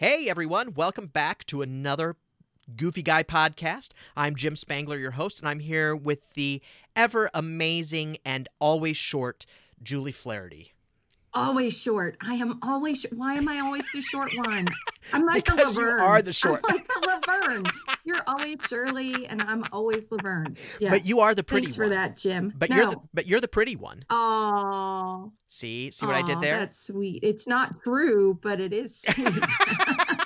Hey, everyone. Welcome back to another Goofy Guy podcast. I'm Jim Spangler, your host, and I'm here with the ever amazing and always short Julie Flaherty. Always short. I am always. Sh- Why am I always the short one? I'm like Because the you are the short- I'm like the Laverne. You're always Shirley, and I'm always Laverne. Yeah. But you are the pretty Thanks for that, Jim. But no. you're the but you're the pretty one. Oh, See, see what I did there? That's sweet. It's not true, but it is sweet.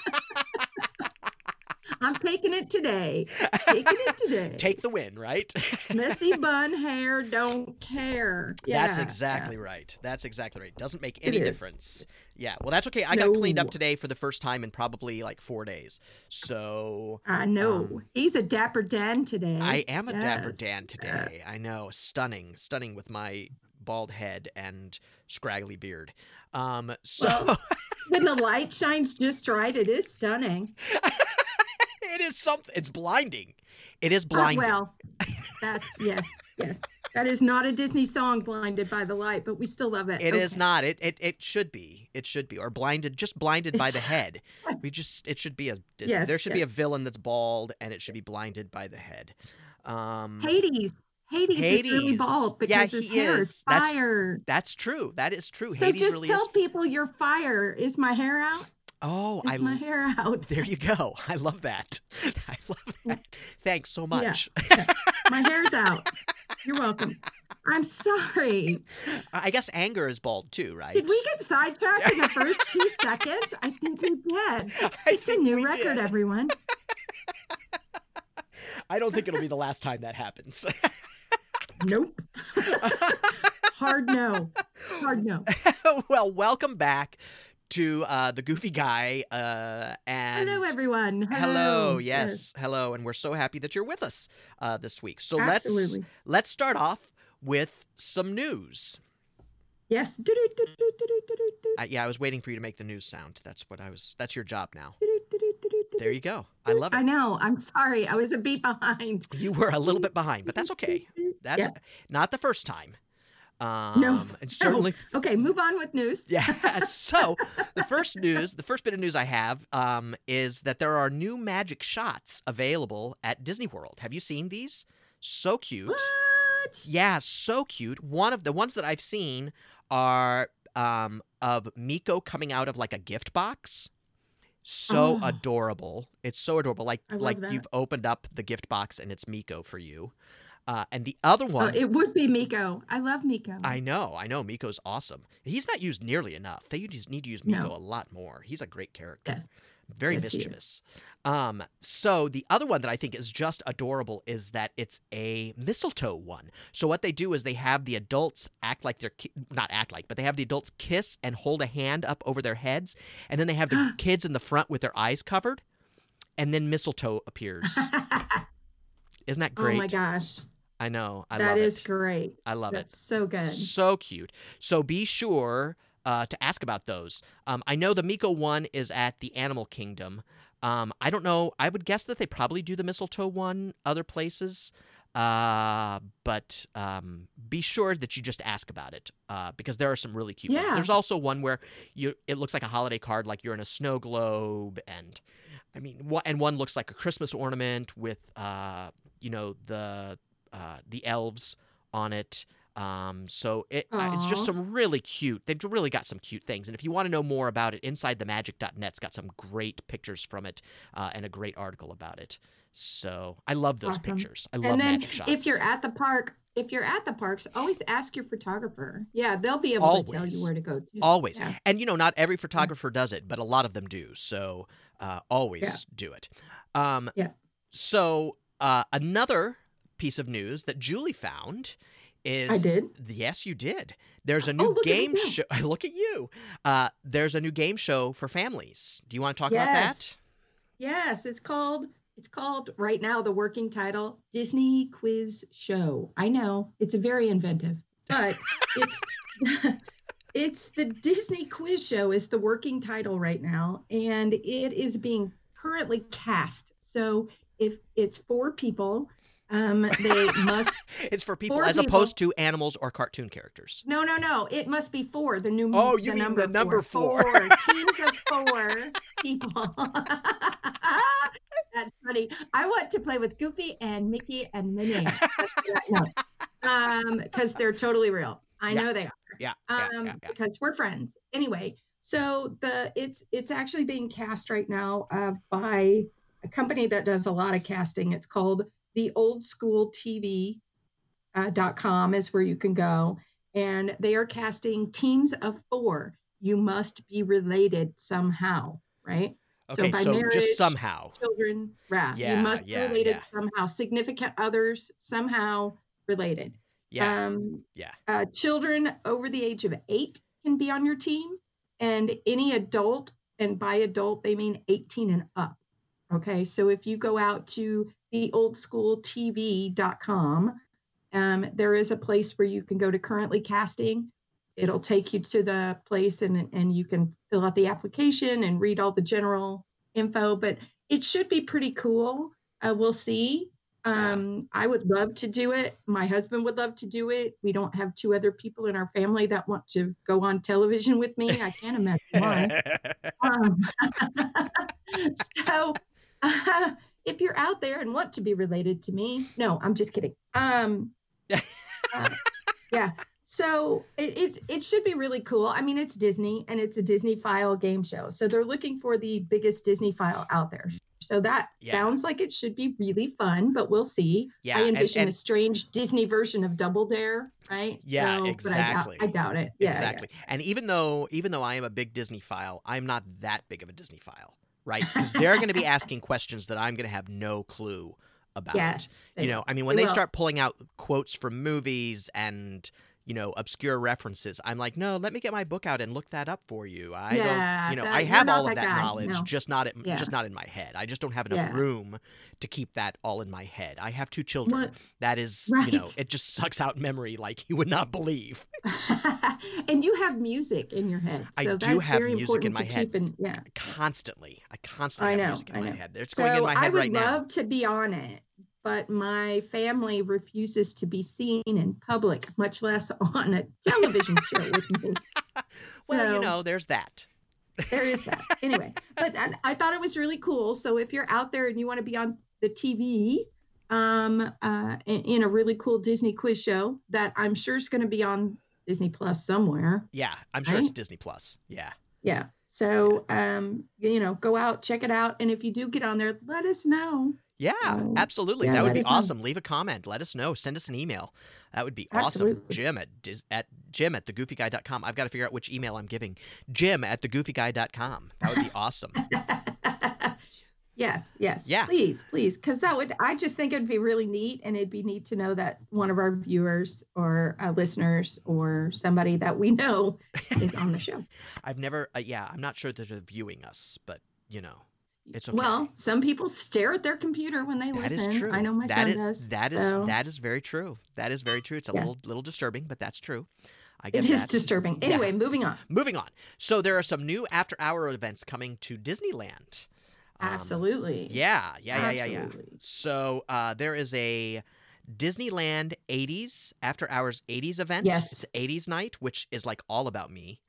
I'm taking it today. Taking it today. Take the win, right? Messy bun hair, don't care. Yeah, that's Yeah, exactly right. That's exactly right. Doesn't make any difference. Yeah. Well, that's okay. I got cleaned up today for the first time in probably like four days. So. I know. Um, He's a dapper Dan today. I am a dapper Dan today. I know, stunning, stunning with my bald head and scraggly beard. Um, so Well- when the light shines just right, it is stunning. it is something. It's blinding. It is Uh, blinding. well, that's yes, yes. That is not a Disney song, "Blinded by the Light," but we still love it. It is Okay. not. It, it it should be. It should be. Or blinded, just blinded by the head. We just. It should be a. Disney. Yes, there should be a villain that's bald, and it should be blinded by the head. Um, Hades. Hades, is really Hades. bald Yeah, because his he hair is. is fire. that's true. That is true. So Hades just really tell is. people you're fire. Is my hair out? Oh, I. my hair out? There you go. I love that. I love mm. that. Thanks so much. My hair's out. You're welcome. I'm sorry. I guess anger is bald too, right? Did we get sidetracked in the first two seconds? I think we did. It's a new record, did. everyone. I don't think it'll be the last time that happens. Nope. Hard no. Hard no. well, welcome back to uh, the Goofy Guy. Uh, and Hello, everyone. Hello, yes, hello, and we're so happy that you're with us uh, this week. So let's let's start off with some news. Yes. Uh, yeah, I was waiting for you to make the news sound. That's what I was. That's your job now. There you go. I love it. I know. I'm sorry. I was a beat behind. You were a little bit behind, but that's okay. That's Yeah. not the first time. Um, No, and certainly Okay, move on with news. Yeah. So the first news, the first bit of news I have, um, is that there are new magic shots available at Disney World. Have you seen these? So cute. What? Yeah, so cute. One of the ones that I've seen are um, of Meeko coming out of like a gift box. So Oh. adorable. It's so adorable. Like like that. you've opened up the gift box and it's Meeko for you. Uh, and the other Oh, one, it would be Meeko. I love Meeko. I know, I know. Meeko's awesome. He's not used nearly enough. They just need to use No. Meeko a lot more. He's a great character. Yes. Very Yes, mischievous. Um, so the other one that I think is just adorable is that it's a mistletoe one. So what they do is they have the adults act like they're ki- not act like, but they have the adults kiss and hold a hand up over their heads, and then they have the kids in the front with their eyes covered, and then mistletoe appears. Isn't that great? oh my gosh. I know. I that is it. great. I love it. That's so good. So cute. So be sure uh, to ask about those. Um, I know the Meeko one is at the Animal Kingdom. Um, I don't know. I would guess that they probably do the mistletoe one other places. Uh, but um, be sure that you just ask about it uh, because there are some really cute ones. There's also one where you it looks like a holiday card, like you're in a snow globe, and I mean, and one looks like a Christmas ornament with uh, you know, the uh, the elves on it. Um, so it, uh, it's just some really cute. They've really got some cute things. And if you want to know more about it, InsideTheMagic.net's got some great pictures from it uh, and a great article about it. So I love those Awesome. pictures. I love and then magic shots. if you're at the park, if you're at the parks, always ask your photographer. Yeah, they'll be able to tell you where to go to. always, Yeah. and you know, not every photographer does it, but a lot of them do. So uh, always Yeah. do it. Um, Yeah. So uh, another piece of news that Julie found is I did. Yes, you did. There's a Oh, new me game show. Look at you. Uh, there's a new game show for families. Do you want to talk about that? Yes. Yes, it's called it's called right now the working title Disney Quiz Show. I know it's a very inventive, but it's it's the Disney Quiz Show is the working title right now, and it is being currently cast. So if it's four people, Um, they must. it's for people Four as people. opposed to animals or cartoon characters. No, no, no. It must be four. The new. Oh, you the mean number the number four. four. Teams of four people. That's funny. I want to play with Goofy and Mickey and Minnie. no, um, because they're totally real. I Yeah. know they are. Yeah, yeah, um, yeah, yeah. because we're friends. Anyway, so the it's it's actually being cast right now uh, by a company that does a lot of casting. It's called the Old School TV uh, dot com is where you can go, and they are casting teams of four. You must be related somehow, right? So Okay, by so, marriage, just somehow. Children, yeah, Yeah, you must yeah, be related yeah. somehow. Significant others somehow related. Yeah, Um, yeah. uh, children over the age of eight can be on your team, and any adult, and by adult, they mean 18 and up. Okay, so if you go out to the oldschooltv.com, um, there is a place where you can go to currently casting. It'll take you to the place and, and you can fill out the application and read all the general info, but it should be pretty cool. Uh, we'll see. Um, I would love to do it. My husband would love to do it. We don't have two other people in our family that want to go on television with me. I can't imagine why. Um, so, uh, if you're out there and want to be related to me, no, I'm just kidding. Um, uh, yeah. So it, it it should be really cool. I mean, it's Disney and it's a Disneyphile game show. So they're looking for the biggest Disneyphile out there. So that Yeah. sounds like it should be really fun, but we'll see. yeah, I envision and- a strange Disney version of Double Dare, right? Yeah, So, but I doubt- exactly. I doubt, it. Yeah, yeah. exactly. And even though even though I am a big Disneyphile, I'm not that big of a Disneyphile, right? Because they're going to be asking questions that I'm going to have no clue about. Yes. You know, I mean, when They they will. start pulling out quotes from movies and you know obscure references, I'm like, no, let me get my book out and look that up for you. I Yeah, don't, you know, that- I have all of that guy, knowledge, no. just not at, Yeah. just not in my head. I just don't have enough Yeah. room to keep that all in my head. I have two children. What- That is, you know, it just sucks out memory like you would not believe. and you have music in your head. I So do that's have music in my head. in- yeah. Constantly, I constantly I have know, music in I my know. head. It's So going in my I head would right now. love to be on it, but my family refuses to be seen in public, much less on a television show with me. Well, you know, there's that. there is that anyway but I, I thought it was really cool so if you're out there and you want to be on the tv um uh in, in a really cool disney quiz show that i'm sure is going to be on disney plus somewhere Yeah, I'm sure it's Disney Plus. Yeah. yeah so um you know go out check it out and if you do get on there let us know Yeah, So, absolutely. yeah, that would be us know. awesome. Leave a comment. Let us know. Send us an email. That would be awesome. Jim at at Jim at thegoofyguy.com. I've got to figure out which email I'm giving. Jim at thegoofyguy.com. That would be awesome. yes yes Yeah. please please because that would i just think it'd be really neat and it'd be neat to know that one of our viewers or uh, listeners or somebody that we know is on the show I've never. Uh, yeah, I'm not sure that they're viewing us, but you know, it's okay. Well, some people stare at their computer when they That is listen. true. I know my That son is- does. That is so that is very true. That is very true. It's a Yeah. little little disturbing, but that's true. I get it is that. disturbing. Yeah. Anyway, moving on. Moving on. So there are some new after hour events coming to Disneyland. Um, Absolutely. Yeah, yeah, yeah, yeah, yeah. So uh, there is a Disneyland 80s after hours 80s event. Yes. It's 80s night, which is like all about me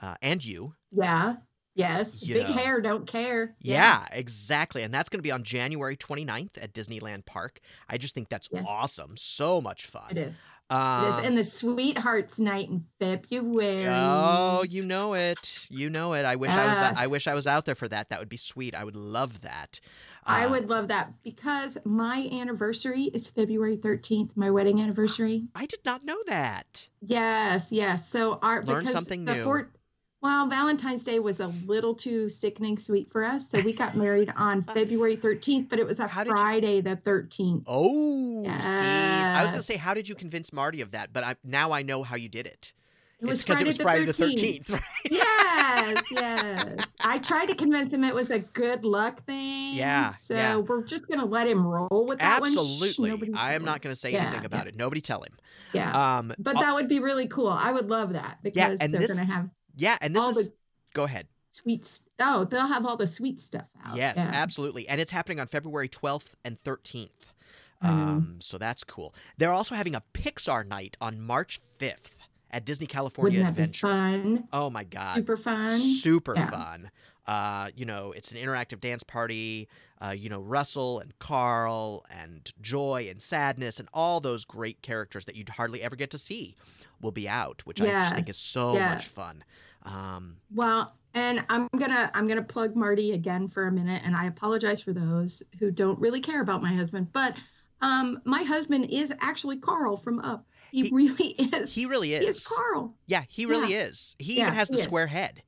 uh, and you. Yeah. Yes. You Big know. hair, don't care. Yeah. exactly. And that's going to be on January 29th at Disneyland Park. I just think that's Yes. awesome. So much fun. is. Um, it is. And the Sweethearts night in February. Oh, you know it. You know it. I wish I was. I wish I was out there for that. That would be sweet. I would love that. I Uh, would love that because my anniversary is February 13th, my wedding anniversary. I did not know that. Yes, yes. So our Learn because something the new. Fort- well, Valentine's Day was a little too sickening sweet for us, so we got married on February 13th, but it was a did you- Friday the 13th. Oh, see, I was gonna say, how did you convince Marty of that? But I, now I know how you did it. It was because it was the Friday 13th. the thirteenth, right? Yes, yes. I tried to convince him it was a good luck thing. Yeah, So yeah. we're just gonna let him roll with that one. Absolutely. I am not going to say Yeah, anything about yeah. it. Nobody tell him. Yeah. Um, but uh, that would be really cool. I would love that because they're this- gonna have yeah, and this all is. the Go ahead. sweet. s- Oh, they'll have all the sweet stuff out. Yes, yeah. absolutely, and it's happening on February twelfth and thirteenth. Um, so that's cool. They're also having a Pixar night on March 5th at Disney California Wouldn't Adventure. fun? Oh my god. Super fun. Super Yeah. fun. Uh, you know, it's an interactive dance party. Uh, you know, Russell and Carl and Joy and Sadness and all those great characters that you'd hardly ever get to see will be out, which I just think is so Yeah. much fun. Um, Well, and I'm gonna I'm gonna plug Marty again for a minute, and I apologize for those who don't really care about my husband, but um, my husband is actually Carl from Up. He, He- really is. he really He is. is Carl. Yeah, he really is. He even Yeah, has the he is. square head.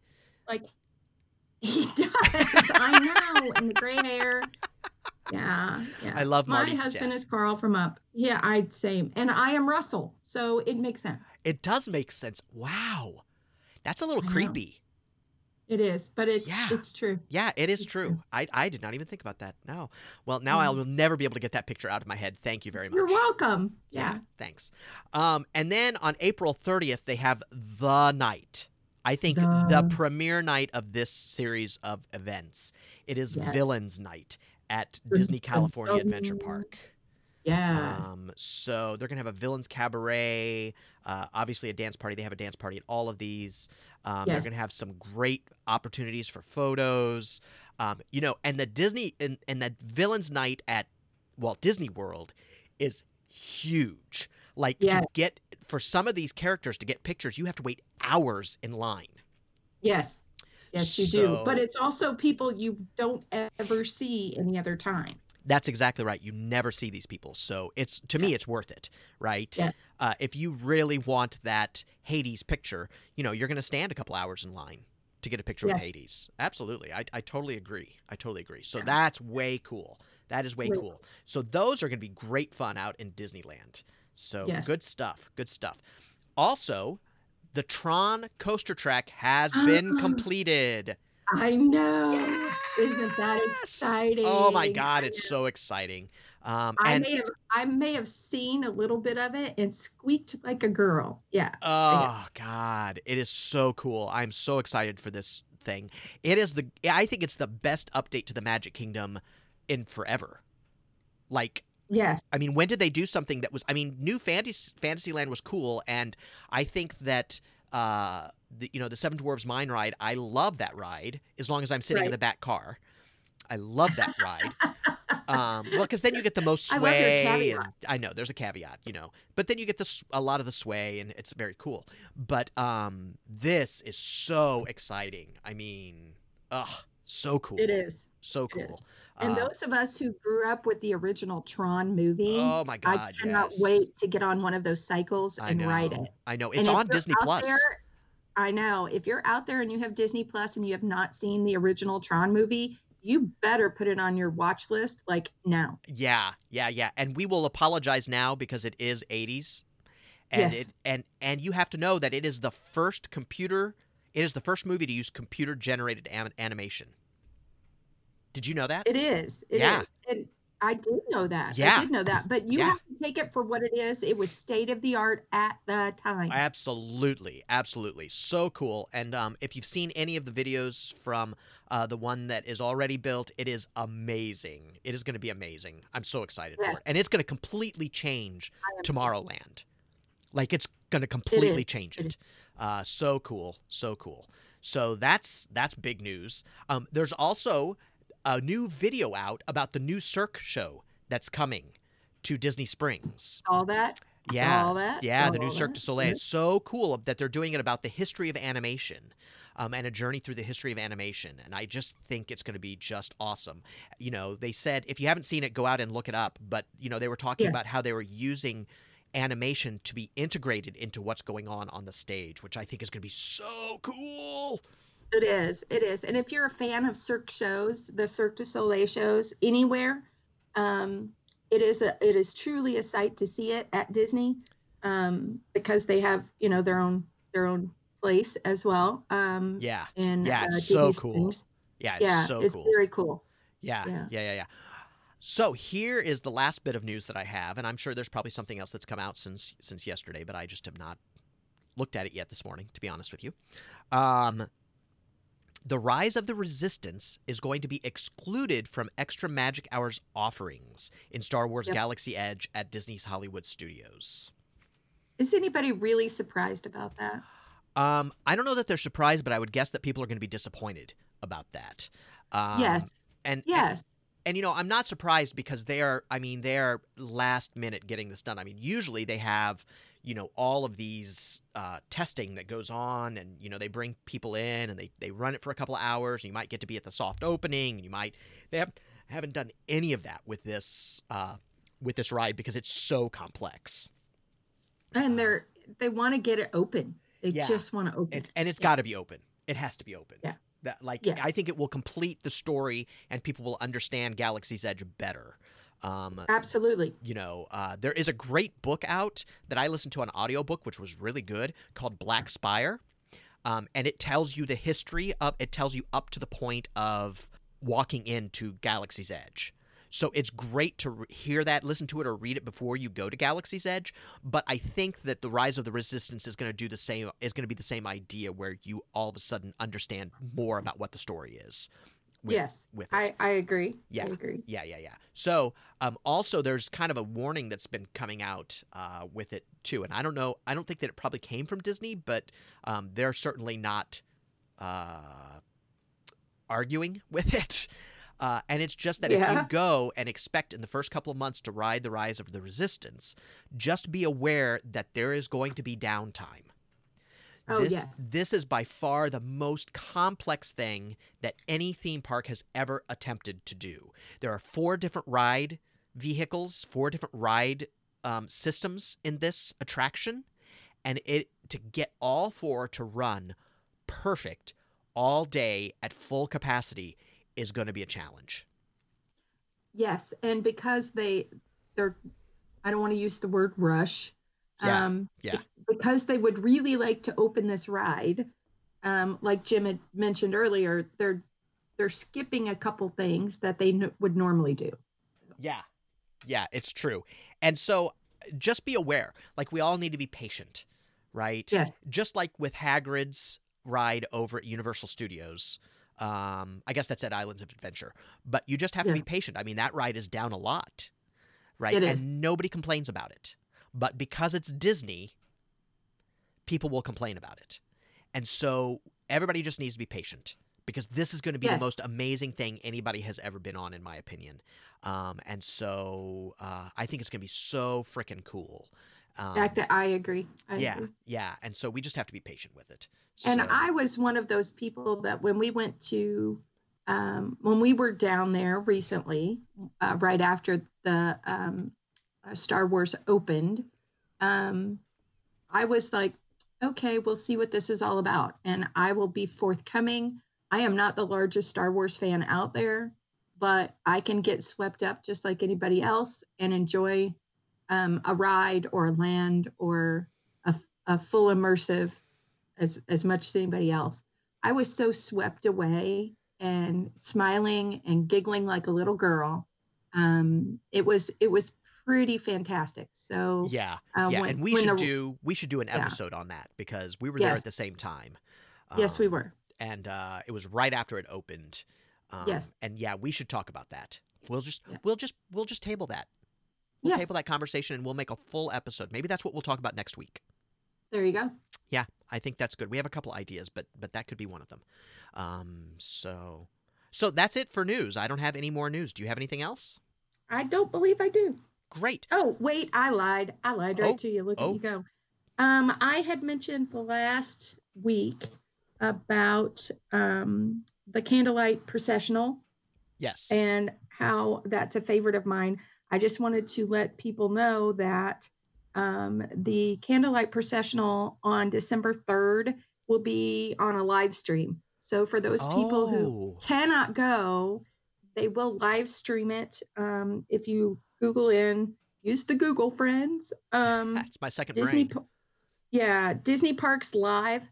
Like he does. I know, and the gray hair. Yeah, yeah. I love my Marty to husband is Carl from Up. Yeah, I'd same, and I am Russell, so it makes sense. It does make sense. Wow. That's a little I know. creepy. It is, but it's Yeah. it's true. Yeah, it is true. true. I, I did not even think about that. No. Well, now I Mhm. will never be able to get that picture out of my head. Thank you very much. You're welcome. Yeah. Thanks. Um, and then on April 30th, they have the night. I think the, The- premiere night of this series of events. It is Yes. Villains Night at Disney California Adventure. Park. Yeah. Um, so they're gonna have a villains cabaret, uh, obviously a dance party. They have a dance party at all of these. Um, They're gonna have some great opportunities for photos. Um, you know, and the Disney and, and the villains night at Walt Disney World is huge. Like to get for some of these characters to get pictures, you have to wait hours in line. Yes. Yes, you do. But it's also people you don't ever see any other time. That's exactly right. You never see these people, so it's to me it's worth it, right? Yeah. Uh, if you really want that Hades picture, you know you're going to stand a couple hours in line to get a picture Yes. of Hades. Absolutely, I, I totally agree. I totally agree. So Yeah. that's way cool. That is way Way cool. So those are going to be great fun out in Disneyland. So Yes. good stuff. Good stuff. Also, the Tron coaster track has been completed. I know. Isn't that exciting? Oh my god, it's so exciting. Um, I and may have I may have seen a little bit of it and squeaked like a girl. Yeah. Oh God, it is so cool. I'm so excited for this thing. It is the I think it's the best update to the Magic Kingdom in forever. Like Yes. I mean, when did they do something that was I mean, New Fantasy Fantasyland was cool and I think that uh the, you know, the Seven Dwarves Mine ride, I love that ride as long as I'm sitting in the back car. I love that ride. um, well, because then you get the most I sway. caveat. and, I know there's a caveat, you know, but then you get this a lot of the sway, and it's very cool. But um, this is so exciting. I mean, ugh, so cool. It is. so cool. is. And Uh, those of us who grew up with the original Tron movie, oh my god, I cannot yes. wait to get on one of those cycles and ride it. I know. And It's if on Disney Plus. there- I know. If you're out there and you have Disney Plus and you have not seen the original Tron movie, you better put it on your watch list like now. Yeah, yeah, yeah. And we will apologize now because it is 80s. And Yes. it and and you have to know that it is the first computer it is the first movie to use computer generated am- animation. Did you know that? It is. It is. Yeah. And I did know that. Yeah. I did know that. But you Yeah. have to take it for what it is. It was state of the art at the time. Absolutely, absolutely, so cool. And um, if you've seen any of the videos from uh, the one that is already built, it is amazing. It is going to be amazing. I'm so excited for it, and it's going to completely change Tomorrowland. Like it's going to completely is. change It it. Uh, so cool, so cool. So that's that's big news. Um, there's also a new video out about the new Cirque show that's coming to Disney Springs. All that. Yeah, Saw that. yeah, the new Cirque that. du Soleil. It's so cool that they're doing it about the history of animation. Um, and a journey through the history of animation. And I just think it's going to be just awesome. You know, they said if you haven't seen it, go out and look it up. But, you know, they were talking Yeah. about how they were using animation to be integrated into what's going on on the stage, which I think is going to be so cool. It is. It is. And if you're a fan of Cirque shows, the Cirque du Soleil shows anywhere, um, it is a it is truly a sight to see it at Disney um, because they have you know their own their own place as well. Um, Yeah. in Yeah, uh, it's so cool. Springs. Yeah, it's Yeah, so it's cool. very cool. Yeah, yeah, Yeah. yeah, yeah, So here is the last bit of news that I have, and I'm sure there's probably something else that's come out since since yesterday, but I just have not looked at it yet this morning, to be honest with you. Um, The Rise of the Resistance is going to be excluded from Extra Magic Hours offerings in Star Wars Yep. Galaxy Edge at Disney's Hollywood Studios. Is anybody really surprised about that? Um, I don't know that they're surprised, but I would guess that people are going to be disappointed about that. Um, yes. And, and Yes. and you know i'm not surprised because they are i mean they're last minute getting this done i mean usually they have you know all of these uh, testing that goes on and you know they bring people in and they, they run it for a couple of hours and you might get to be at the soft opening and you might they have, haven't done any of that with this uh, with this ride because it's so complex and they're they want to get it open. They Yeah. just want to open. it's and it's Yeah. got to be open it has to be open Yeah. that like Yeah. i think it will complete the story and people will understand galaxy's edge better um, Absolutely. you know uh, there is a great book out that i listened to on audiobook which was really good called black spire. Um, and it tells you the history of it tells you up to the point of walking into galaxy's edge. So it's great to re- hear that listen to it or read it before you go to galaxy's edge. But i think that the rise of the resistance is going to do the same is going to be the same idea where you all of a sudden understand more about what the story is with, yes. with it. I I agree. Yeah. I agree. Yeah, yeah, yeah. So, um, also, there's kind of a warning that's been coming out uh, with it too, and I don't know. I don't think that it probably came from Disney, but um, they're certainly not uh, arguing with it. Uh, and it's just that if you go and expect in the first couple of months to ride the rise of the resistance, just be aware that there is going to be downtime. Oh, this, yes. this is by far the most complex thing that any theme park has ever attempted to do. There are four different ride vehicles, four different ride um, systems in this attraction, and it to get all four to run perfect all day at full capacity is going to be a challenge. Yes, and because they they're I don't want to use the word rush. Yeah, Um yeah. because they would really like to open this ride. Um like Jim had mentioned earlier, they're they're skipping a couple things that they n- would normally do. Yeah. Yeah, it's true. And so just be aware. Like we all need to be patient, right? Yes. Just like with Hagrid's ride over at Universal Studios. Um, I guess that's at Islands of Adventure. But you just have to be patient. I mean, that ride is down a lot. Right? It and nobody complains about it. But because it's Disney, people will complain about it. And so everybody just needs to be patient because this is going to be Yes. the most amazing thing anybody has ever been on, in my opinion. Um, and so uh, I think it's going to be so freaking cool. Um, Fact that I agree. I yeah, agree. yeah. And so we just have to be patient with it. And I was one of those people that when we went to, um, when we were down there recently, uh, right after the um, uh, Star Wars opened, um, I was like, okay, we'll see what this is all about. And I will be forthcoming. I am not the largest Star Wars fan out there, but I can get swept up just like anybody else and enjoy um, a ride or a land or a, a full immersive as as much as anybody else. I was so swept away and smiling and giggling like a little girl. Um, it was it was pretty fantastic. So yeah, uh, yeah. when- and we should the- do we should do an Yeah. episode on that because we were there at the same time. yes, we Um, were. and uh, it was right after it opened. Um, Yes. And yeah, we should talk about that. We'll just Yeah. we'll just we'll just table that. We'll Yes. table that conversation and we'll make a full episode. Maybe that's what we'll talk about next week. There you go. Yeah, I think that's good. We have a couple ideas, but but that could be one of them. Um, so so that's it for news. I don't have any more news. Do you have anything else? I don't believe I do. Great. Oh, wait, I lied. I lied right Oh, to you. Look oh. at you go. Um, I had mentioned last week about um, the candlelight processional Yes. and how that's a favorite of mine. I just wanted to let people know that um, the candlelight processional on December 3rd will be on a live stream. So for those people who Oh. cannot go, they will live stream it. Um, if you Google in, use the Google friends. Um, That's my second Disney, brain. Yeah, Disney Parks Live,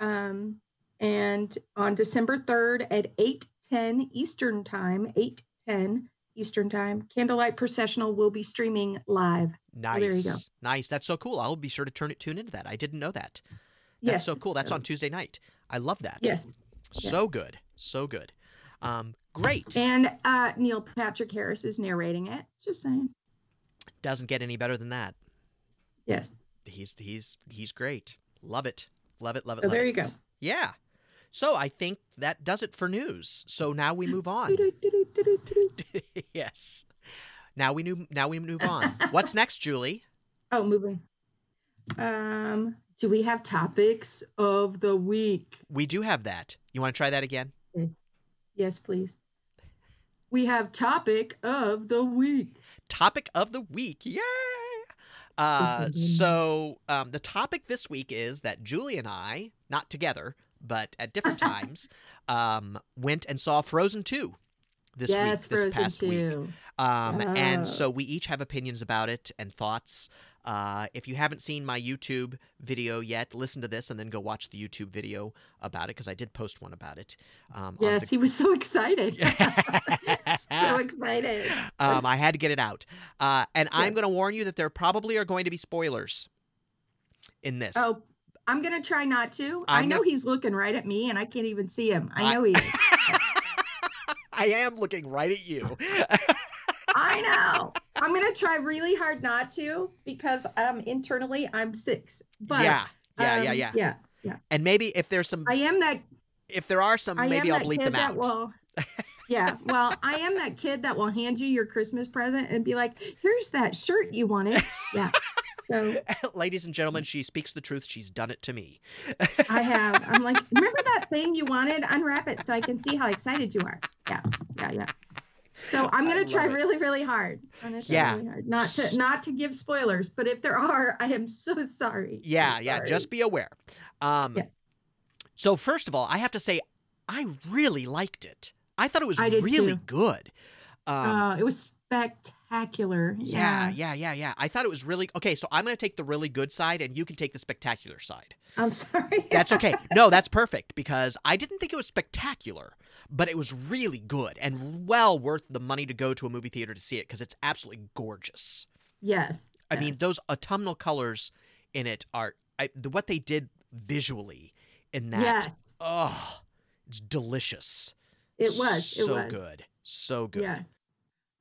um, and on December third at eight ten Eastern Time, eight ten Eastern Time, Candlelight Processional will be streaming live. Nice. there you go. Nice. That's so cool. I'll be sure to turn it tune into that. I didn't know that. That's Yes, so cool. That's on Tuesday night. I love that. Yes. So good. So good. Um, great. And uh, Neil Patrick Harris is narrating it. Just saying. Doesn't get any better than that. Yes. He's he's he's great. Love it. Love it. Love it. So love there it. you go. Yeah. So I think that does it for news. So now we move on. Yes. Now we move. Now we move on. What's next, Julie? Oh, moving. Um, do we have topics of the week? We do have that. You want to try that again? Yes, please. We have topic of the week. Topic of the week. Yay! Uh, so um, the topic this week is that Julie and I, not together, but at different times, um, went and saw Frozen 2 this yes, week, this Frozen past week. 2. Um, And Oh. so we each have opinions about it and thoughts. Uh, if you haven't seen my YouTube video yet, listen to this and then go watch the YouTube video about it because I did post one about it. Um, Yes, the- he was so excited. so excited. um, I had to get it out. Uh, and I'm going to warn you that there probably are going to be spoilers in this. Oh, I'm gonna try not to. I'm I know gonna- he's looking right at me, and I can't even see him. I I- know he is. I am looking right at you. I know. I'm gonna try really hard not to because um internally I'm six. But yeah, yeah, yeah, um, yeah. yeah. And maybe if there's some, I am that. if there are some, I maybe I'll bleep them out. will. Yeah, well, I am that kid that will hand you your Christmas present and be like, "Here's that shirt you wanted." Yeah. So Ladies and gentlemen, she speaks the truth. She's done it to me. I have. I'm like, remember that thing you wanted? Unwrap it so I can see how excited you are. Yeah, yeah, yeah. So I'm gonna try it. really, really hard. I'm gonna try Yeah. really hard. Not to not to give spoilers, but if there are, I am so sorry. Yeah, So yeah. sorry. Just be aware. Um, Yeah. So first of all, I have to say, I really liked it. I thought it was really too. good. Um, uh, it was spectacular. yeah, yeah, yeah, yeah. I thought it was really okay. So I'm going to take the really good side, and you can take the spectacular side. I'm sorry. That's okay. no, that's perfect because I didn't think it was spectacular, but it was really good and well worth the money to go to a movie theater to see it because it's absolutely gorgeous. yes. I mean, those autumnal colors in it are I, the, what they did visually in that. Yes, Oh, it's delicious. it was. so it was. good, so good. Yes.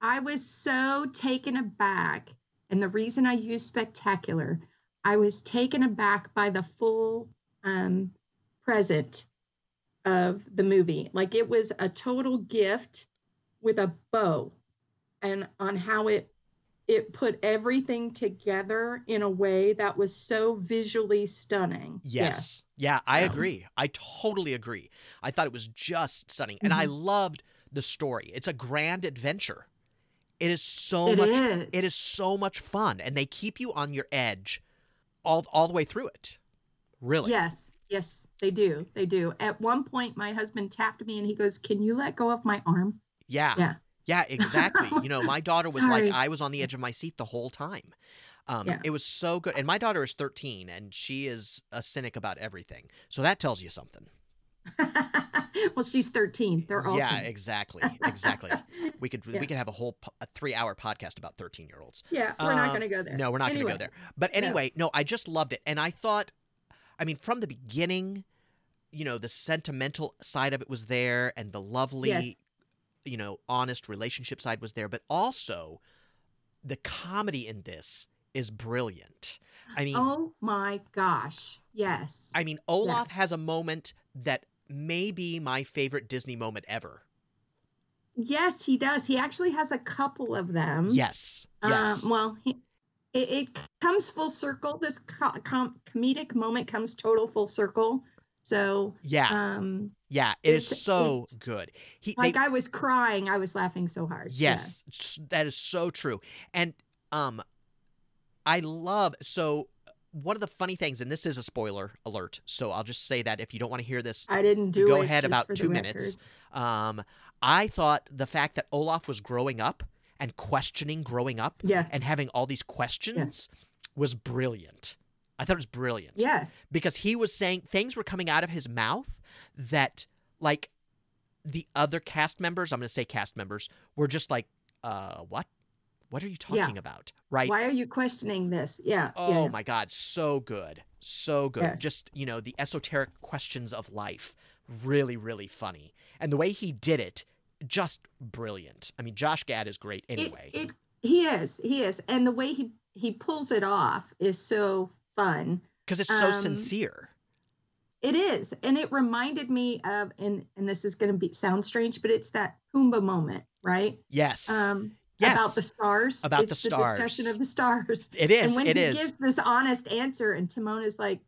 I was so taken aback. And the reason I use spectacular, I was taken aback by the full um, present of the movie. Like it was a total gift with a bow and on how it it put everything together in a way that was so visually stunning. Yes. Yeah, I Yeah. agree. I totally agree. I thought it was just stunning. And I Mm-hmm. loved the story. It's a grand adventure. It is so It much is. it is so much fun and they keep you on your edge all all the way through it. Really. Yes, yes, they do. They do. At one point, my husband tapped me and he goes, Can you let go of my arm? Yeah. Yeah. Yeah, exactly. you know, my daughter was like I was on the edge of my seat the whole time. Um, Yeah. It was so good. And my daughter is 13 and she is a cynic about everything. So that tells you something. well, she's 13. They're awesome. Yeah, exactly. Exactly. We could Yeah. we could have a whole po- a 3-hour podcast about 13-year-olds. Yeah, we're not Um, going to go there. No, we're not going to go there. But no. anyway, no, I just loved it. And I thought, I mean, from the beginning, you know, the sentimental side of it was there and the lovely, Yes. you know, honest relationship side was there. But also, the comedy in this is brilliant. I mean, Oh my gosh. Yes. I mean, Olaf has a moment that may be my favorite Disney moment ever. yes, he does. He actually has a couple of them. Yes. Um, Yes. well, he, it, it comes full circle. This co- com- comedic moment comes total full circle. So, yeah. um, yeah. It is so good. He, like they, I was crying. I was laughing so hard. Yes, s- that is so true. And um I love so one of the funny things and this is a spoiler alert. So I'll just say that if you don't want to hear this, I didn't do go ahead about 2 minutes. Um I thought the fact that Olaf was growing up and questioning growing up Yes. and having all these questions was brilliant. I thought it was brilliant yes. because he was saying things were coming out of his mouth that like the other cast members i'm going to say cast members were just like uh what what are you Yeah. talking about right Why are you questioning this? Yeah. oh yeah. my god so good so good Yes. just you know the esoteric questions of life really, really funny. And the way he did it, just brilliant. I mean, Josh Gad is great anyway. It, it he is, he is, and the way he he pulls it off is so fun. Because it's so um, sincere. It is, and it reminded me of, and and this is going to be sound strange, but it's that Pumbaa moment, right? Yes. Um, yes. about the stars. About it's the discussion of the stars. it is. and when it he is. gives this honest answer, and Timon is like,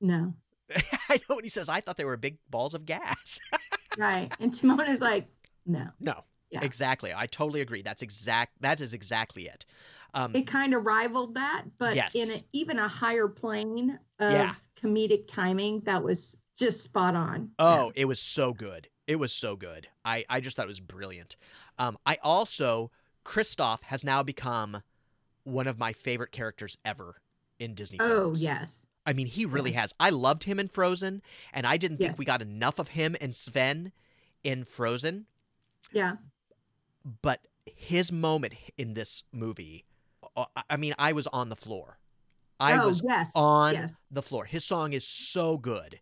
"No, I know what he says. I thought they were big balls of gas. right," and Timon is like, "No." no. Yeah. Exactly. I totally agree. That's exact. That is exactly it. Um, It kind of rivaled that, but in a, Yes. even a higher plane of Yeah. comedic timing, that was just spot on. Oh, it was so good. It was so good. I, I just thought it was brilliant. Um, I also, Kristoff has now become one of my favorite characters ever in Disney Oh films. yes, I mean, he really has. I loved him in Frozen, and I didn't think Yes. we got enough of him and Sven in Frozen, yeah. but his moment in this movie, uh, I- mean, I was on the floor. I oh was yes, on yes. the floor. His song is so good.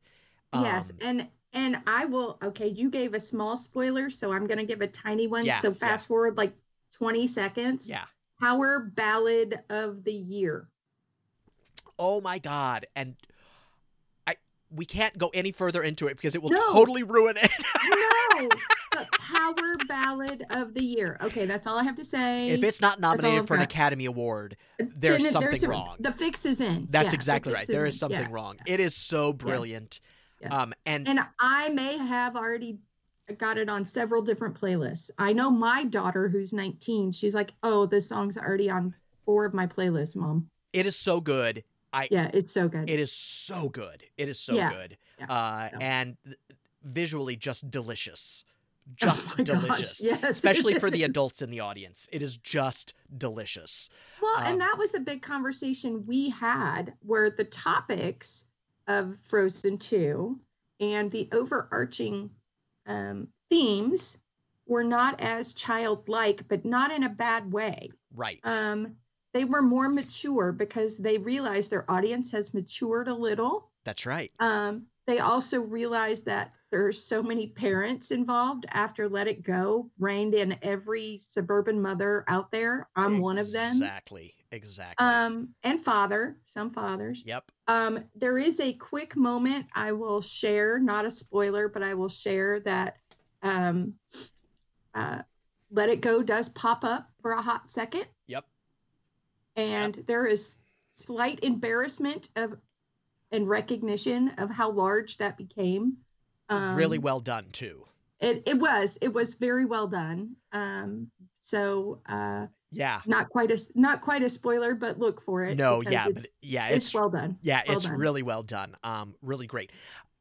yes, Um, and and I will. Okay, you gave a small spoiler, so I'm going to give a tiny one. Yeah, so yeah. fast forward like 20 seconds. yeah. Power ballad of the year. Oh my god! And I we can't go any further into it because it will No. totally ruin it. No, the power ballad of the year. Okay, that's all I have to say. if it's not nominated for an. Academy Award, there's it- something a- wrong. The fix is in. that's Yeah, the exactly right. There is something Yeah. wrong. It is so brilliant. Yeah. Um, and, And I may have already got it on several different playlists. I know my daughter, who's 19, she's like, "Oh, this song's already on four of my playlists, mom." it is so good. I Yeah, it's so good. it is so good. It is so good. Yeah. Uh, and visually just delicious. Oh Just gosh, delicious. yes. Especially for the adults in the audience. It is just delicious. Well, Um, and that was a big conversation we had where the topics of Frozen 2 and the overarching um, themes were not as childlike, but not in a bad way. Right. Um, they were more mature because they realized their audience has matured a little. That's right. Um, they also realized that there's so many parents involved after Let It Go, reigned in every suburban mother out there. I'm one of them. Exactly. Exactly. Um, and father, some fathers. yep. Um, there is a quick moment I will share, not a spoiler, but I will share that um, uh, Let It Go does pop up for a hot second. Yep. And there is slight embarrassment of and recognition of how large that became. Um, really well done too. It, it was. It was very well done. Um, so uh, Yeah. not quite a not quite a spoiler, but look for it. No, yeah, it's, but yeah, it's, it's, well done. yeah, well it's done. really well done. Um, really great.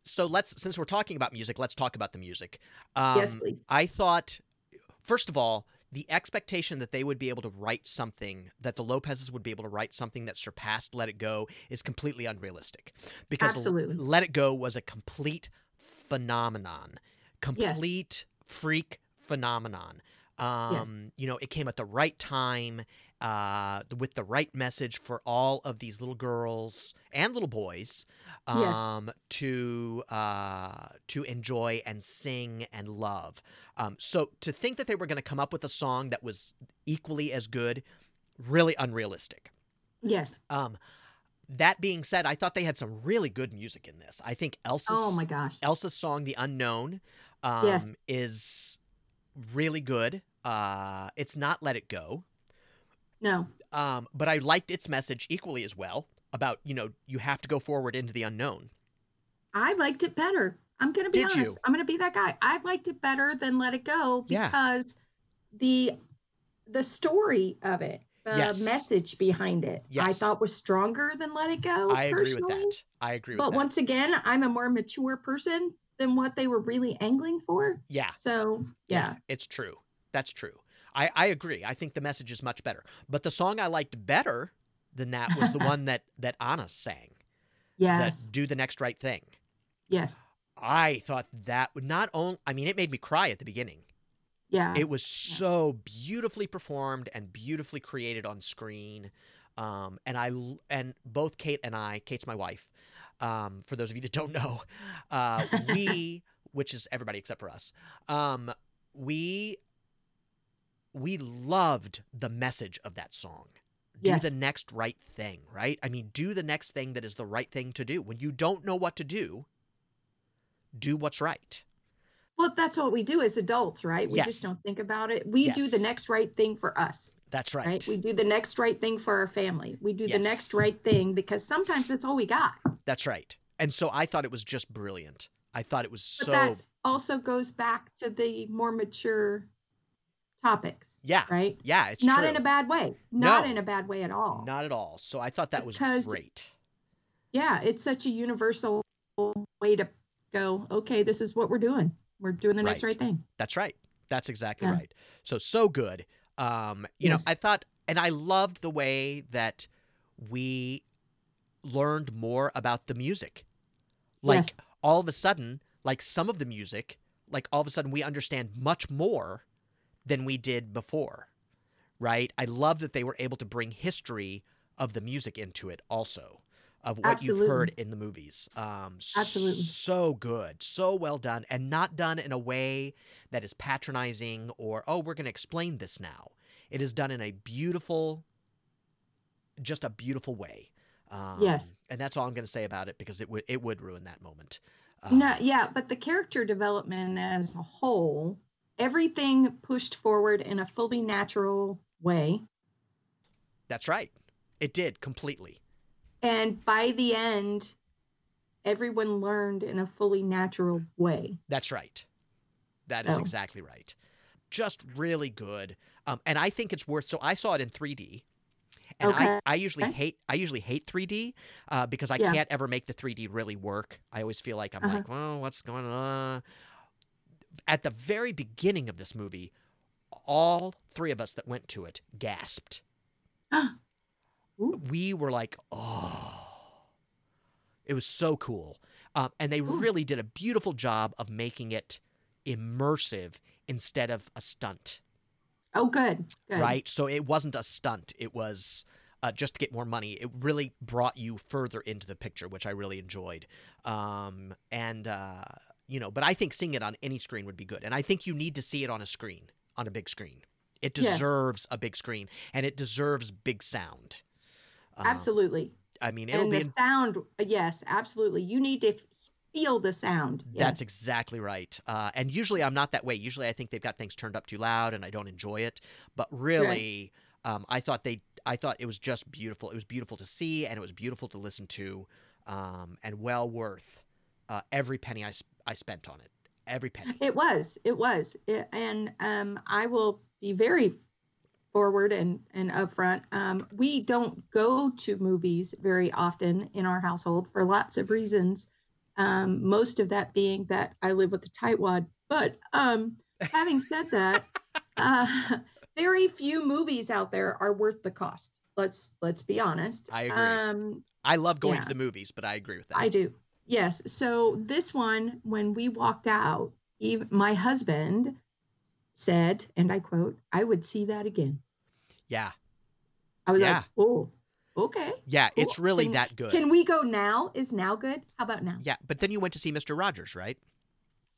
So let's since we're talking about music, let's talk about the music. Um, yes, please. I thought, first of all, the expectation that they would be able to write something that the Lopez's would be able to write something that surpassed Let It Go is completely unrealistic because Absolutely. Let It Go was a complete phenomenon, complete freak phenomenon. Um, you know, it came at the right time, uh, with the right message for all of these little girls and little boys, Yes. um, to uh, to enjoy and sing and love. Um, so to think that they were going to come up with a song that was equally as good, really unrealistic. Yes. Um, that being said, I thought they had some really good music in this. I think Elsa's Oh my gosh. Elsa's song "The Unknown" um, Yes. is really good. Uh, it's not "Let It Go," No. um, but I liked its message equally as well about you know you have to go forward into the unknown. I liked it better. I'm going to be Did honest. you? I'm going to be that guy. I liked it better than Let It Go Yeah. because the the story of it, the Yes. message behind it, I thought was stronger than Let It Go. I agree with that. I agree But with that. But once again, I'm a more mature person than what they were really angling for. yeah, So yeah, it's true. That's true. I, I agree. I think the message is much better. But the song I liked better than that was the one that that Anna sang. yes, That "Do the Next Right Thing." yes, I thought that would not only. I mean, it made me cry at the beginning. Yeah. It was so beautifully performed and beautifully created on screen. Um, and I and both Kate and I, Kate's my wife. Um, for those of you that don't know, uh, we which is everybody except for us, um, we we loved the message of that song. Do Yes. the next right thing, right? I mean, do the next thing that is the right thing to do. When you don't know what to do, do what's right. Well, that's what we do as adults, right? We Yes. just don't think about it. We do the next right thing for us, That's right. right? We do the next right thing for our family. We do the next right thing because sometimes that's all we got. That's right. And so I thought it was just brilliant. I thought it was But so that also goes back to the more mature topics, yeah, right? yeah. It's Not true. in a bad way. Not No. in a bad way at all. Not at all. So I thought that was great. yeah, it's such a universal way to go, okay, this is what we're doing. We're doing the next Right. right thing. That's right. That's exactly Yeah. right. So so good. Um, you know, I thought and I loved the way that we learned more about the music. Like Yes. all of a sudden, like some of the music, like all of a sudden we understand much more than we did before. Right? I love that they were able to bring history of the music into it also. Of what you've heard in the movies. Um Absolutely. so good. So well done. And not done in a way that is patronizing or, oh, we're gonna explain this now. It is done in a beautiful just a beautiful way. Um, Yes. And that's all I'm going to say about it because it would it would ruin that moment. No, Um, yeah, but the character development as a whole, everything pushed forward in a fully natural way. That's right. It did completely. And by the end, everyone learned in a fully natural way. That's right. That is Oh. exactly right. Just really good. Um, and I think it's worth. So I saw it in 3D, and I, Okay. I usually Okay. hate I usually hate 3D uh, because I Yeah. can't ever make the 3D really work. I always feel like I'm Uh-huh. like, well, what's going on? At the very beginning of this movie, all three of us that went to it gasped. Ooh. We were like, oh. It was so cool. Um, and they Ooh. really did a beautiful job of making it immersive instead of a stunt, Oh, good. Good. right? So it wasn't a stunt. It was uh, just to get more money. It really brought you further into the picture, which I really enjoyed. Um, and, uh, you know, but I think seeing it on any screen would be good. And I think you need to see it on a screen, on a big screen. It Yes. deserves a big screen and it deserves big sound. Um, Absolutely. I mean, it'll And be the sound, yes, absolutely. You need to f- feel the sound. That's exactly right. Uh, and usually I'm not that way. Usually I think they've got things turned up too loud and I don't enjoy it. But really, um, I thought they, I thought it was just beautiful. It was beautiful to see and it was beautiful to listen to, um, and well worth uh, every penny I, sp- I spent on it. Every penny. It was. It was. It, and um, I will be very forward and, and upfront. Um, we don't go to movies very often in our household for lots of reasons. Um, most of that being that I live with a tightwad. But um, having said that, uh, very few movies out there are worth the cost. Let's let's be honest. I agree. Um, I love going yeah. to the movies, but I agree with that. I do. Yes. So this one, when we walked out, even my husband said, and I quote, "I would see that again." yeah. I was Yeah. like, "Oh, okay." Yeah. It's really Can- that good. Can we go now? Is now good? How about now? yeah. But then you went to see Mr. Rogers, right?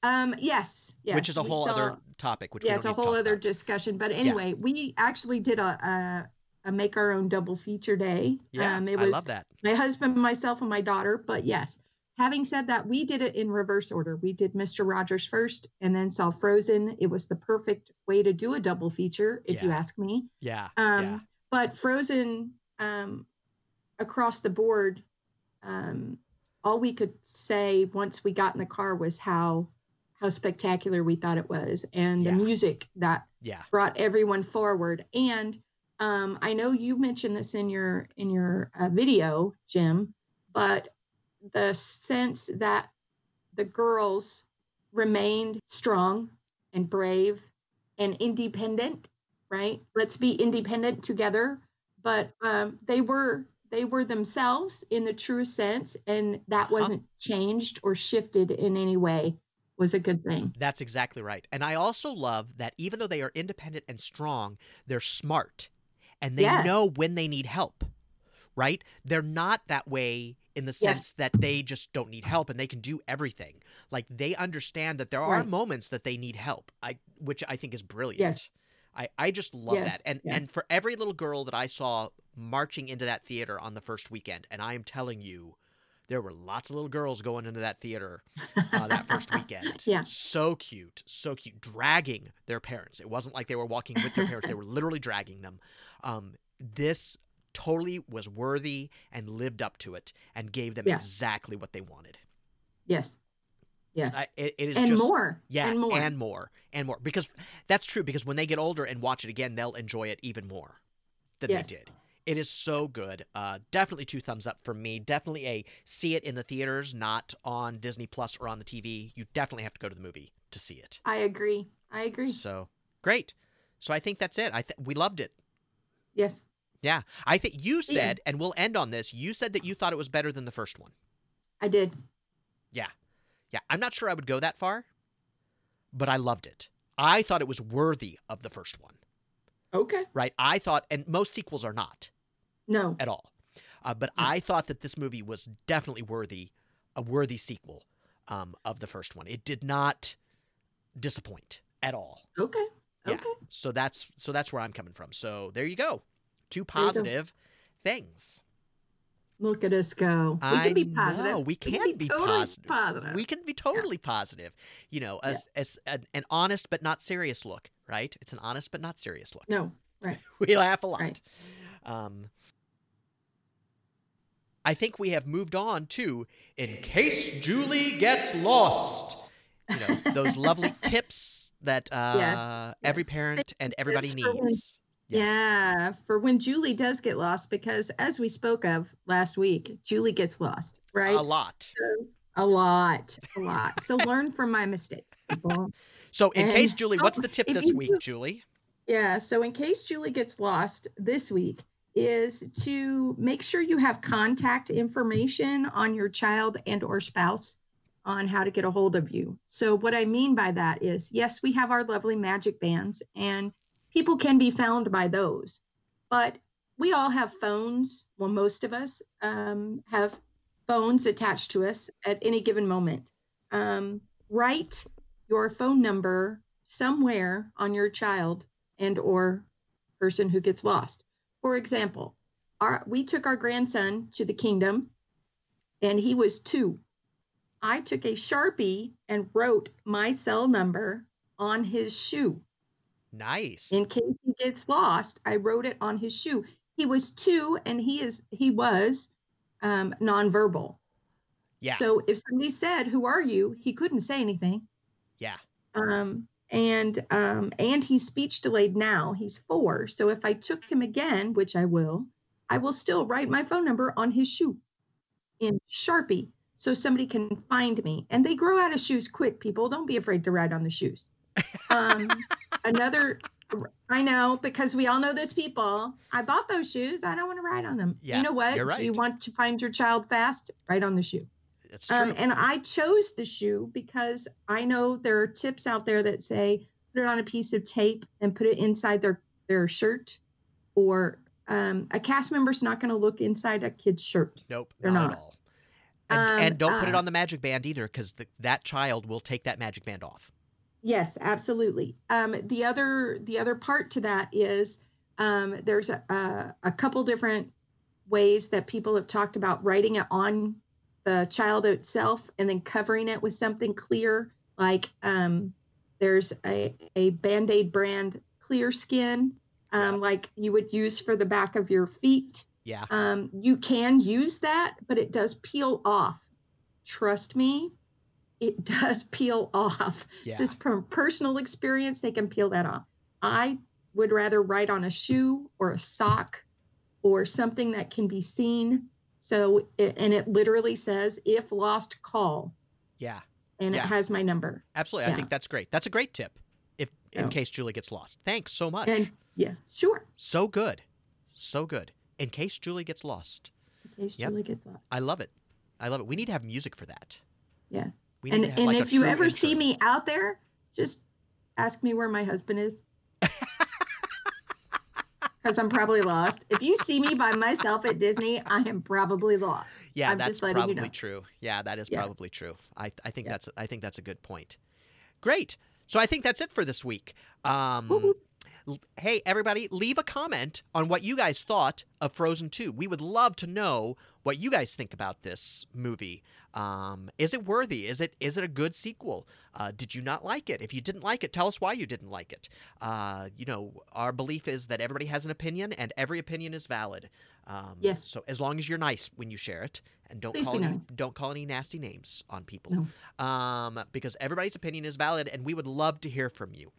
Um, yes, yes. Which is a we whole saw- other topic. Which Yeah, it's a whole other about. discussion. But anyway, we actually did a, a a make our own double feature day. Yeah. um, it I was love that. my husband, myself, and my daughter. But yes, having said that, we did it in reverse order. We did Mr. Rogers first and then saw Frozen. It was the perfect way to do a double feature, if you ask me. Yeah. Um, yeah. But Frozen, um, across the board, um, all we could say once we got in the car was how how spectacular we thought it was, and Yeah. the music that Yeah. brought everyone forward. And um, I know you mentioned this in your in your uh, video, Jim, but the sense that the girls remained strong and brave and independent, right? Let's be independent together. But um, they were they were themselves in the truest sense, and that Uh-huh. wasn't changed or shifted in any way. Was a good thing. That's exactly right. And I also love that even though they are independent and strong, they're smart and they Yes. know when they need help, right? They're not that way in the Yes. sense that they just don't need help and they can do everything. Like they understand that there are Right. moments that they need help. I which I think is brilliant. Yes. I, I just love Yes, that. And yeah. and for every little girl that I saw marching into that theater on the first weekend, and I am telling you, there were lots of little girls going into that theater uh, that first weekend. Yeah. So cute, so cute, dragging their parents. It wasn't like they were walking with their parents, they were literally dragging them. Um, this totally was worthy and lived up to it and gave them Yeah. exactly what they wanted. Yes. Yes. I, it, it is and just more. yeah, And more. and more, and more. Because that's true. Because when they get older and watch it again, they'll enjoy it even more than Yes. they did. It is so good. Uh, definitely two thumbs up for me. Definitely a see it in the theaters, not on Disney Plus or on the TV. You definitely have to go to the movie to see it. I agree. I agree. So great. So I think that's it. I th- we loved it. Yes. Yeah, I think you said, and we'll end on this. You said that you thought it was better than the first one. I did. Yeah. Yeah. I'm not sure I would go that far, but I loved it. I thought it was worthy of the first one, Okay. right? I thought, and most sequels are not No. at all. Uh, but Mm. I thought that this movie was definitely worthy, a worthy sequel um, of the first one. It did not disappoint at all. Okay. Yeah. Okay. So that's so that's where I'm coming from. So there you go, two There you go. positive things. Look at us go. We I can be positive. know, we can be totally positive. positive. We can be totally positive. You know, Yeah. as as an, an honest but not serious look, right? It's an honest but not serious look. No. Right. We laugh a lot. Right. Um, I think we have moved on to in case Julie gets lost. You know, those lovely tips that uh, every yes. parent and everybody tips for when- needs. Yes. Yeah, for when Julie does get lost, because as we spoke of last week, Julie gets lost, right? A lot. A lot, a lot. So learn from my mistake, people. So, in And- case Julie, what's oh, the tip this you week, Julie? Yeah. So in case Julie gets lost this week, is to make sure you have contact information on your child and or spouse on how to get a hold of you. So what I mean by that is, yes, we have our lovely magic bands and people can be found by those, but we all have phones. Well, most of us um, have phones attached to us at any given moment. Um, write your phone number somewhere on your child and or person who gets lost. For example, our, we took our grandson to the kingdom and he was two. I took a Sharpie and wrote my cell number on his shoe. Nice. In case he gets lost, I wrote it on his shoe. He was two and he is he was um, nonverbal. Yeah. So if somebody said, "Who are you?" he couldn't say anything. yeah. Um, and um, and he's speech delayed now. He's four. So if I took him again, which I will, I will still write my phone number on his shoe in Sharpie so somebody can find me. And they grow out of shoes quick, people. Don't be afraid to write on the shoes. Um, another I know because we all know those people. I bought those shoes. I don't want to ride on them. Yeah, you know what? you're Do you want to find your child fast? Write on the shoe. It's true. Um, and I chose the shoe because I know there are tips out there that say put it on a piece of tape and put it inside their their shirt, or um, a cast member's not going to look inside a kid's shirt. nope. they're not, not. And, Um, and don't put it uh, on the magic band either, because that child will take that magic band off. Yes, absolutely. Um, the other the other part to that is um, there's a, a a couple different ways that people have talked about writing it on the child itself and then covering it with something clear, like um, there's a a Band Aid brand clear skin, um, like you would use for the back of your feet. Yeah. Um, you can use that, but it does peel off. Trust me, it does peel off. Yeah. is from personal experience, they can peel that off. I would rather write on a shoe or a sock or something that can be seen. So, it, and it literally says, if lost, call, Yeah. and Yeah. it has my number. Absolutely. I think that's great. That's a great tip. If in case Julie gets lost. Thanks so much. And yeah, sure. so good. So good. In case Julie gets lost. In case Yep. Julie gets lost. I love it. I love it. We need to have music for that. Yes. We And and like if you ever see me out there, just ask me where my husband is. Because I'm probably lost. If you see me by myself at Disney, I am probably lost. Yeah, I'm that's letting you probably know. true. Yeah, that is Yeah. probably true. I, I think Yeah. that's I think that's a good point. Great. So I think that's it for this week. Um, Whoop, whoop. l- hey, everybody, leave a comment on what you guys thought of Frozen 2. We would love to know what you guys think about this movie. Um, is it worthy? Is it is it a good sequel? Uh, did you not like it? If you didn't like it, tell us why you didn't like it. Uh, you know, our belief is that everybody has an opinion, and every opinion is valid. Um, Yes. So as long as you're nice when you share it, and don't Please call any, nice. don't call any nasty names on people, um, because everybody's opinion is valid, and we would love to hear from you.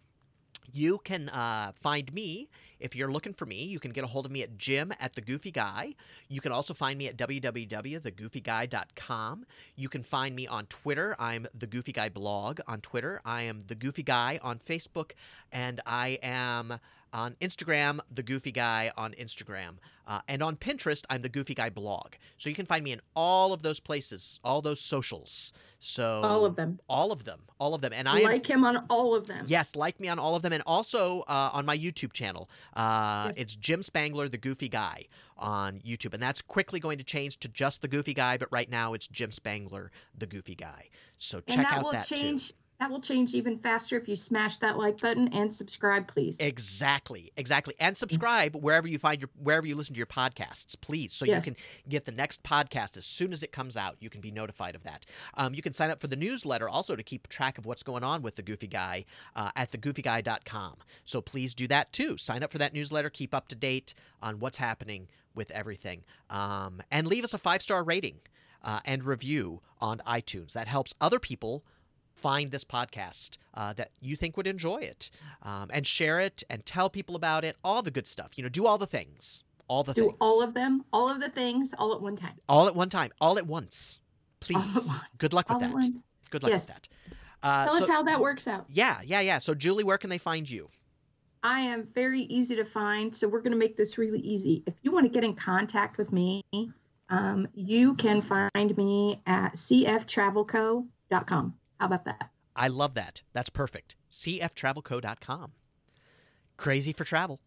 You can uh, find me if you're looking for me. You can get a hold of me at Jim at the Goofy Guy. You can also find me at www.thegoofyguy.com. You can find me on Twitter. I'm the Goofy Guy blog on Twitter. I am the Goofy Guy on Facebook, and I am on Instagram, the Goofy Guy on Instagram, uh, and on Pinterest, I'm the Goofy Guy blog. So you can find me in all of those places, all those socials. So all of them. all of them, all of them, and I am like him on all of them. Yes, like me on all of them, and also uh, on my YouTube channel. Uh, Yes. It's Jim Spangler, the Goofy Guy, on YouTube, and that's quickly going to change to just the Goofy Guy. But right now, it's Jim Spangler, the Goofy Guy. So and check that out will that too. That will change even faster if you smash that like button and subscribe, please. Exactly, exactly, and subscribe wherever you find your wherever you listen to your podcasts, please, so Yes. you can get the next podcast as soon as it comes out. You can be notified of that. Um, you can sign up for the newsletter also to keep track of what's going on with the Goofy Guy uh, at thegoofyguy.com. So please do that too. Sign up for that newsletter. Keep up to date on what's happening with everything, um, and leave us a five star rating uh, and review on iTunes. That helps other people find this podcast uh, that you think would enjoy it um, and share it and tell people about it all the good stuff you know do all the things all the Do things all of them, all of the things, all at one time. all at one time all at once please once. good luck with All that good luck Yes. with that uh, Tell so, us how that works out. yeah yeah yeah so julie where can they find you I am very easy to find, so we're going to make this really easy. If you want to get in contact with me, um, you can find me at cftravelco.com. How about that? i love that that's perfect cftravelco.com crazy for travel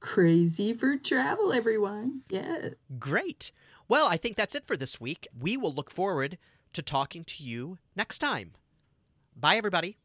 Crazy for travel, everyone. Yeah. Great. Well, I think that's it for this week. We will look forward to talking to you next time. Bye, everybody.